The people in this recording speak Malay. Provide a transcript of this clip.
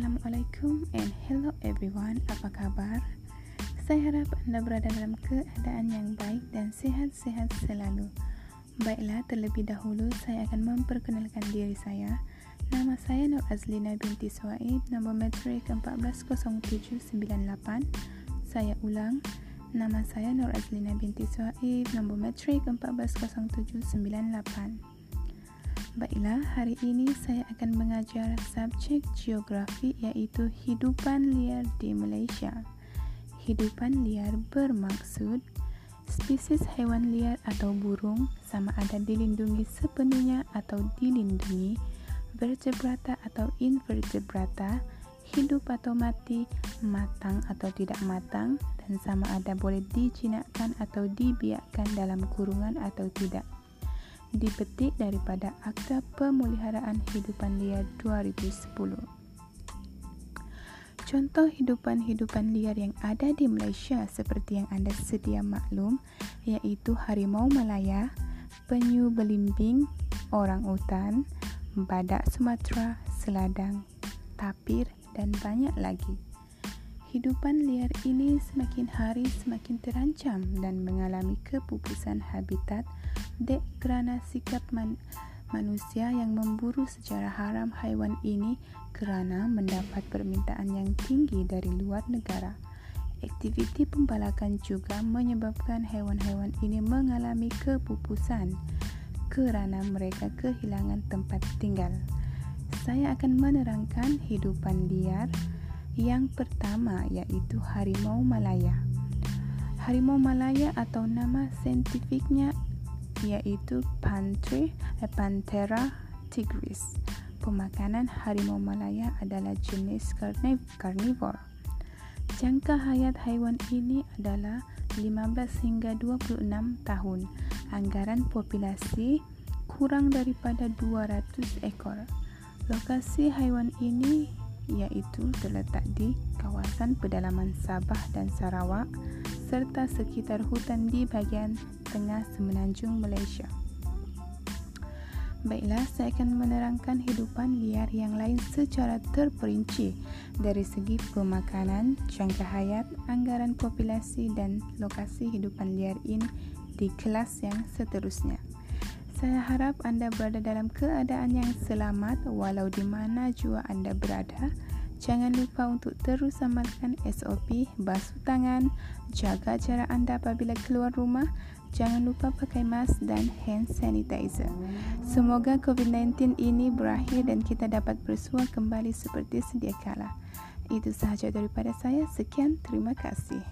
Assalamualaikum and hello everyone. Apa khabar? Saya harap anda berada dalam keadaan yang baik dan sehat-sehat selalu. Baiklah, terlebih dahulu saya akan memperkenalkan diri saya. Nama saya Nur Azlina binti Suaib, nombor metrik 140798. Saya ulang, nama saya Nur Azlina binti Suaib, nombor metrik 140798. Baiklah, hari ini saya akan mengajar subjek geografi iaitu hidupan liar di Malaysia. Hidupan liar bermaksud spesies haiwan liar atau burung sama ada dilindungi sepenuhnya atau dilindungi, vertebrata atau invertebrata, hidup atau mati, matang atau tidak matang dan sama ada boleh dijinakkan atau dibiarkan dalam kurungan atau tidak dipetik daripada Akta Pemeliharaan Hidupan Liar 2010. Contoh hidupan-hidupan liar yang ada di Malaysia seperti yang anda sedia maklum iaitu harimau Malaya, penyu belimbing, orang utan, badak Sumatera, seladang, tapir dan banyak lagi. Hidupan liar ini semakin hari semakin terancam dan mengalami kepupusan habitat dek kerana sikap man- manusia yang memburu secara haram haiwan ini kerana mendapat permintaan yang tinggi dari luar negara. Aktiviti pembalakan juga menyebabkan haiwan-haiwan ini mengalami kepupusan kerana mereka kehilangan tempat tinggal. Saya akan menerangkan hidupan liar yang pertama iaitu harimau Malaya. Harimau Malaya atau nama saintifiknya iaitu Pantre, eh, Panthera tigris. Pemakanan harimau Malaya adalah jenis karnivor. Jangka hayat haiwan ini adalah 15 hingga 26 tahun. Anggaran populasi kurang daripada 200 ekor. Lokasi haiwan ini iaitu terletak di kawasan pedalaman Sabah dan Sarawak serta sekitar hutan di bahagian tengah semenanjung Malaysia. Baiklah, saya akan menerangkan hidupan liar yang lain secara terperinci dari segi pemakanan, jangka hayat, anggaran populasi dan lokasi hidupan liar ini di kelas yang seterusnya. Saya harap anda berada dalam keadaan yang selamat walau di mana jua anda berada. Jangan lupa untuk terus amalkan SOP, basuh tangan, jaga jarak anda apabila keluar rumah. Jangan lupa pakai mask dan hand sanitizer. Semoga COVID-19 ini berakhir dan kita dapat bersua kembali seperti sedia kala. Itu sahaja daripada saya. Sekian, terima kasih.